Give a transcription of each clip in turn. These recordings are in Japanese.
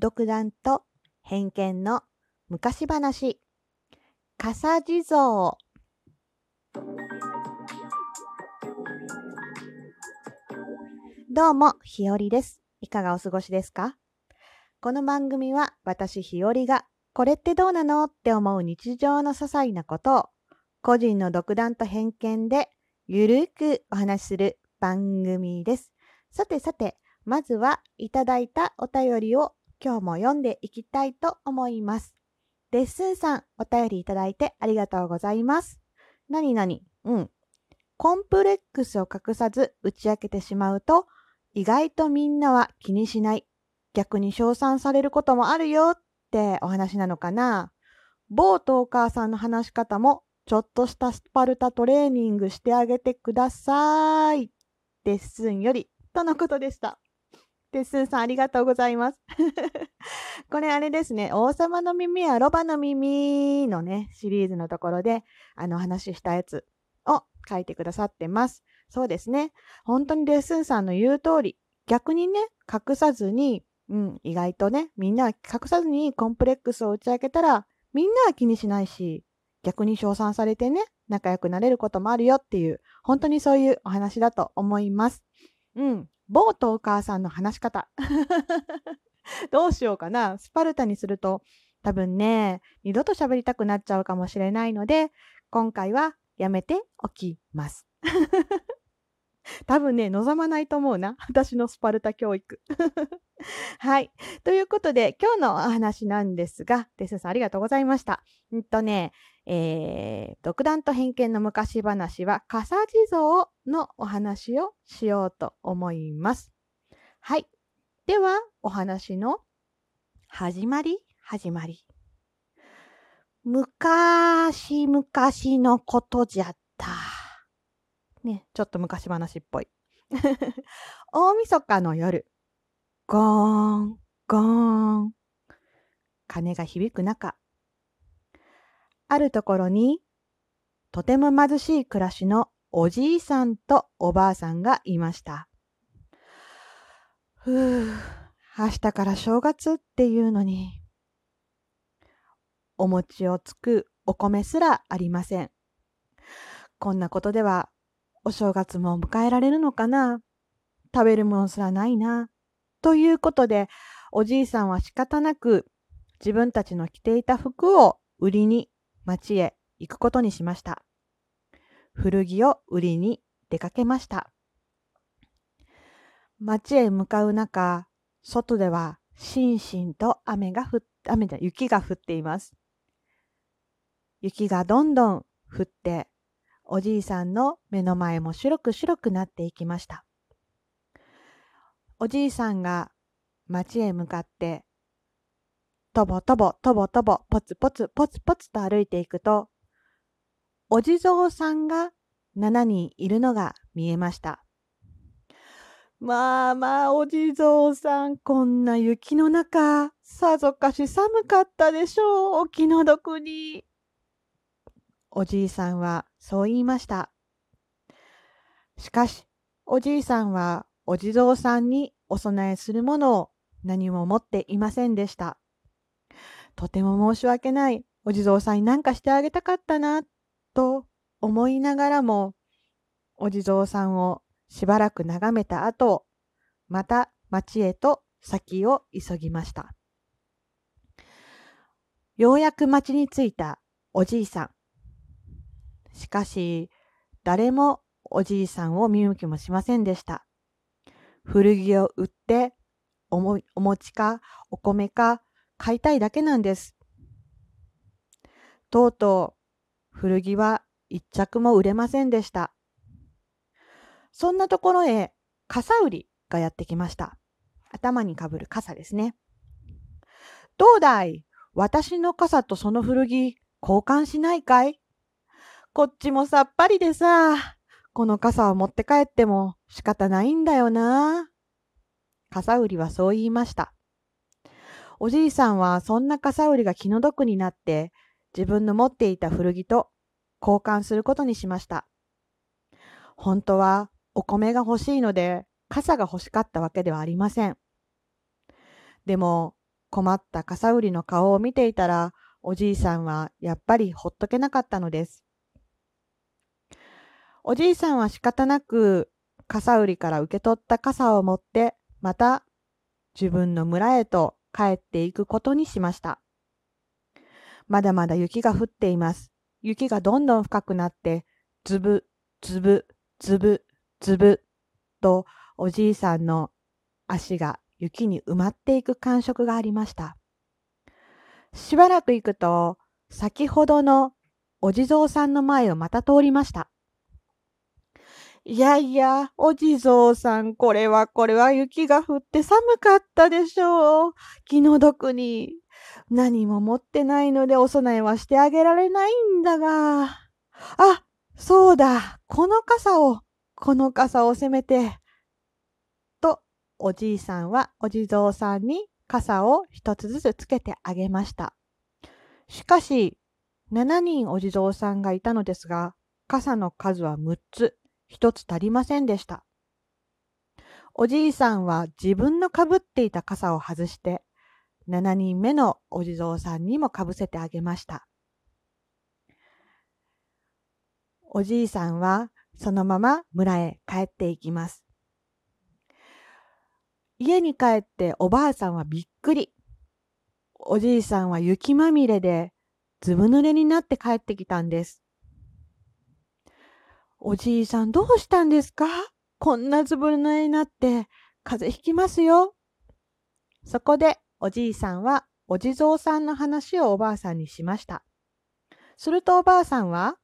独断と偏見の昔話。笠地蔵。どうもひよりです。いかがお過ごしですか？この番組は私ひよりがこれってどうなのって思う日常の些細なことを個人の独断と偏見でゆるくお話しする番組です。さてさてまずはいただいたお便りを今日も読んでいきたいと思います。レッスンさん、お便りいただいてありがとうございます。なになにうん。コンプレックスを隠さず打ち明けてしまうと、意外とみんなは気にしない。逆に称賛されることもあるよってお話なのかな。某トーカーさんの話し方も、ちょっとしたスパルタトレーニングしてあげてください。レッスンより、とのことでした。テッスンさんありがとうございます。これあれですね、王様の耳やロバの耳のね、シリーズのところで、あの話したやつを書いてくださってます。そうですね。本当にレッスンさんの言う通り、逆にね、隠さずに、うん、意外とね、みんな隠さずにコンプレックスを打ち明けたら、みんなは気にしないし、逆に称賛されてね、仲良くなれることもあるよっていう、本当にそういうお話だと思います。うん。某トーカーさんの話し方。どうしようかな。スパルタにすると多分ね、二度と喋りたくなっちゃうかもしれないので、今回はやめておきます。多分ね、望まないと思うな。私のスパルタ教育。はい。ということで、今日のお話なんですが、デスさんありがとうございました。うんとね、えー、独断と偏見の昔話は、笠地蔵のお話をしようと思います。はい。では、お話の始まり、始まり。昔々のことじゃった。ね、ちょっと昔話っぽい。大晦日の夜、ゴーン、ゴーン。鐘が響く中、あるところに、とても貧しい暮らしのおじいさんとおばあさんがいました。ふぅ、明日から正月っていうのに、お餅をつくお米すらありません。こんなことではお正月も迎えられるのかな？食べるものすらないな。ということで、おじいさんは仕方なく自分たちの着ていた服を売りに町へ行くことにしました。古着を売りに出かけました。町へ向かう中、外ではしんしんと雨が降っ雨じゃ雪が降っています。雪がどんどん降っておじいさんの目の前も白く白くなっていきました。おじいさんが町へ向かって、とぼとぼとぼとぼぽつぽつぽつぽつと歩いていくと、お地蔵さんが7人いるのが見えました。まあまあ、お地蔵さん、こんな雪の中、さぞかし寒かったでしょう、お気の毒に。おじいさんはそう言いました。しかし、おじいさんはお地蔵さんにお供えするものを何も持っていませんでした。とても申し訳ない。お地蔵さんに何かしてあげたかったな、と思いながらも、お地蔵さんをしばらく眺めた後、また町へと先を急ぎました。ようやく町に着いたおじいさん。しかし、誰もおじいさんを見向きもしませんでした。古着を売っておも、お餅かお米か買いたいだけなんです。とうとう古着は一着も売れませんでした。そんなところへ傘売りがやってきました。頭にかぶる傘ですね。どうだい？私の傘とその古着交換しないかい？こっちもさっぱりでさ、この傘を持って帰っても仕方ないんだよな。傘売りはそう言いました。おじいさんはそんな傘売りが気の毒になって自分の持っていた古着と交換することにしました。本当はお米が欲しいので傘が欲しかったわけではありません。でも困った傘売りの顔を見ていたら、おじいさんはやっぱりほっとけなかったのです。おじいさんは仕方なく傘売りから受け取った傘を持ってまた自分の村へと帰っていくことにしました。まだまだ雪が降っています。雪がどんどん深くなって、ズブ、ズブ、ズブ、ズブとおじいさんの足が雪に埋まっていく感触がありました。しばらく行くと、先ほどのお地蔵さんの前をまた通りました。いやいや、お地蔵さん、これはこれは雪が降って寒かったでしょう。気の毒に。何も持ってないのでお供えはしてあげられないんだが。あ、そうだ。この傘を、この傘をせめて。と、おじいさんはお地蔵さんに傘を一つずつつけてあげました。しかし、7人お地蔵さんがいたのですが、傘の数は6つ。一つ足りませんでした。おじいさんは自分のかぶっていた傘を外して、7人目のお地蔵さんにもかぶせてあげました。おじいさんはそのまま村へ帰っていきます。家に帰っておばあさんはびっくり。おじいさんは雪まみれでずぶ濡れになって帰ってきたんです。おじいさんどうしたんですか？こんなずぶ濡れになって風邪ひきますよ。そこでおじいさんはお地蔵さんの話をおばあさんにしました。するとおばあさんは、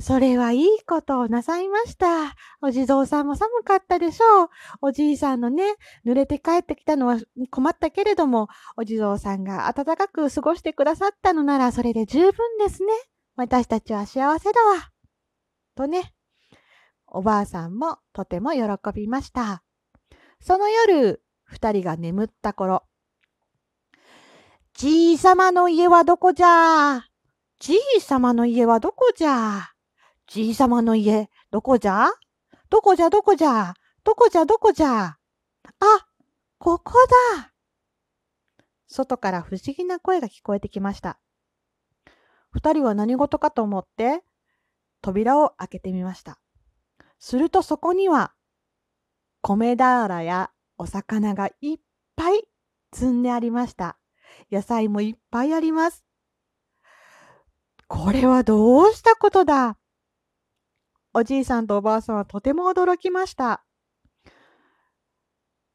それはいいことをなさいました。お地蔵さんも寒かったでしょう。おじいさんのね、濡れて帰ってきたのは困ったけれども、お地蔵さんが暖かく過ごしてくださったのならそれで十分ですね。私たちは幸せだわ。とね、おばあさんもとても喜びました。その夜、二人が眠った頃、じいさまの家はどこじゃじいさまの家はどこじゃじいさまの家、どこじゃどこじゃどこじゃどこじゃどこじゃあ、ここだ！外から不思議な声が聞こえてきました。二人は何事かと思って扉を開けてみました。するとそこには米俵やお魚がいっぱい積んでありました。野菜もいっぱいあります。これはどうしたことだ？おじいさんとおばあさんはとても驚きました。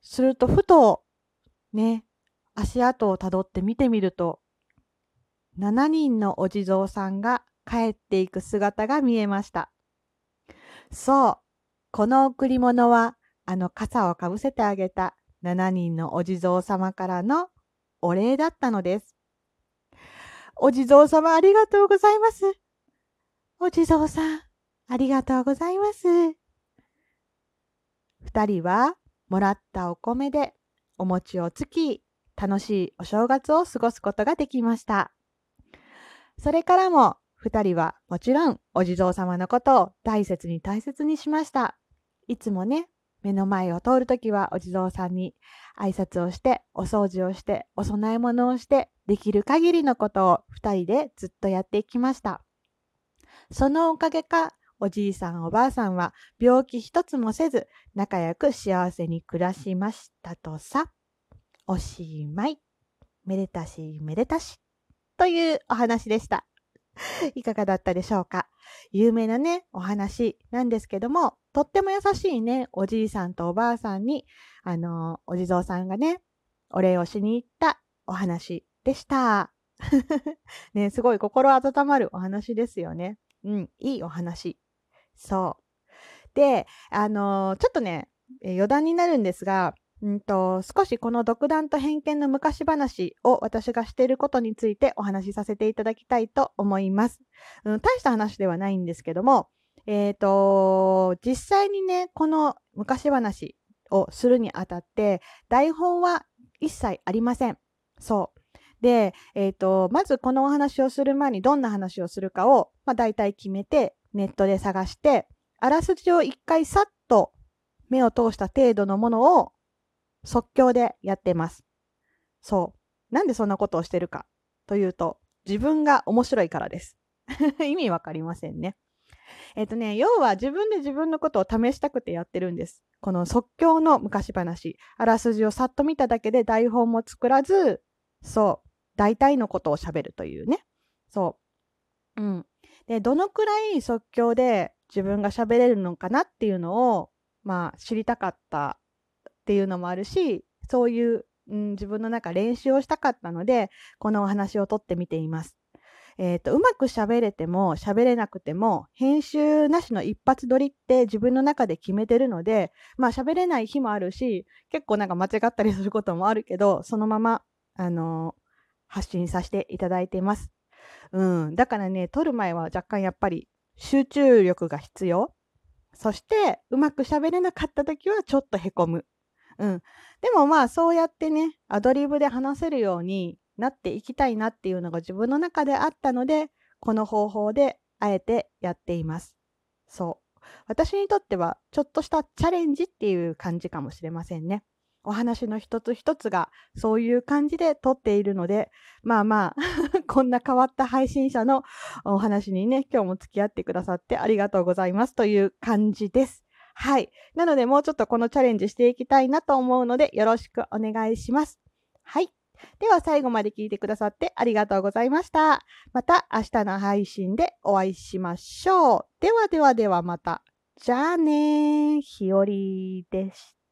すると、ふと、ね、足跡をたどって見てみると、7人のお地蔵さんが帰っていく姿が見えました。そう、この贈り物は、あの傘をかぶせてあげた7人のお地蔵様からのお礼だったのです。お地蔵様ありがとうございます。お地蔵さん、ありがとうございます。二人はもらったお米でお餅をつき、楽しいお正月を過ごすことができました。それからも二人はもちろんお地蔵様のことを大切に大切にしました。いつもね、目の前を通るときはお地蔵さんに挨拶をして、お掃除をして、お供え物をして、できる限りのことを二人でずっとやっていきました。そのおかげか、おじいさんおばあさんは病気一つもせず仲良く幸せに暮らしましたとさ。おしまい。めでたしめでたし。というお話でした。いかがだったでしょうか？有名なね、お話なんですけども、とっても優しいね、おじいさんとおばあさんに、あの、お地蔵さんがね、お礼をしに行ったお話でした。ね、すごい心温まるお話ですよね。うん、いいお話。そう。で、あのちょっとね、余談になるんですが、うんと、少しこの独断と偏見の昔話を私がしていることについてお話しさせていただきたいと思います。うん、大した話ではないんですけども、えっ、ー、と、実際にね、この昔話をするにあたって、台本は一切ありません。そう。で、えっ、ー、と、まずこのお話をする前にどんな話をするかを、まあ、大体決めて、ネットで探して、あらすじを一回さっと目を通した程度のものを即興でやってます。そう。なんでそんなことをしてるかというと、自分が面白いからです。意味わかりませんね。えっ、とね、要は自分で自分のことを試したくてやってるんです。この即興の昔話、あらすじをさっと見ただけで台本も作らず、そう、大体のことをしゃべるというね。そう。うん。で、どのくらい即興で自分が喋れるのかなっていうのを、まあ、知りたかったっていうのもあるし、そういう、うん、自分の中練習をしたかったので、このお話をとってみています。え、ー、と、うまく喋れても喋れなくても、編集なしの一発撮りって自分の中で決めてるので、まあ喋れない日もあるし、結構なんか間違ったりすることもあるけど、そのまま、あのー、発信させていただいています。うん。だからね、撮る前は若干やっぱり集中力が必要。そして、うまく喋れなかった時はちょっとへこむ。うん。でもまあ、そうやってね、アドリブで話せるようになっていきたいなっていうのが自分の中であったので、この方法であえてやっています。そう。私にとってはちょっとしたチャレンジっていう感じかもしれませんね。お話の一つ一つがそういう感じで撮っているので、まあまあ こんな変わった配信者のお話にね、今日も付き合ってくださってありがとうございますという感じです。はい。なので、もうちょっとこのチャレンジしていきたいなと思うので、よろしくお願いします。はい。では、最後まで聞いてくださってありがとうございました。また明日の配信でお会いしましょう。ではではではまた。じゃあねー、ひよりでした。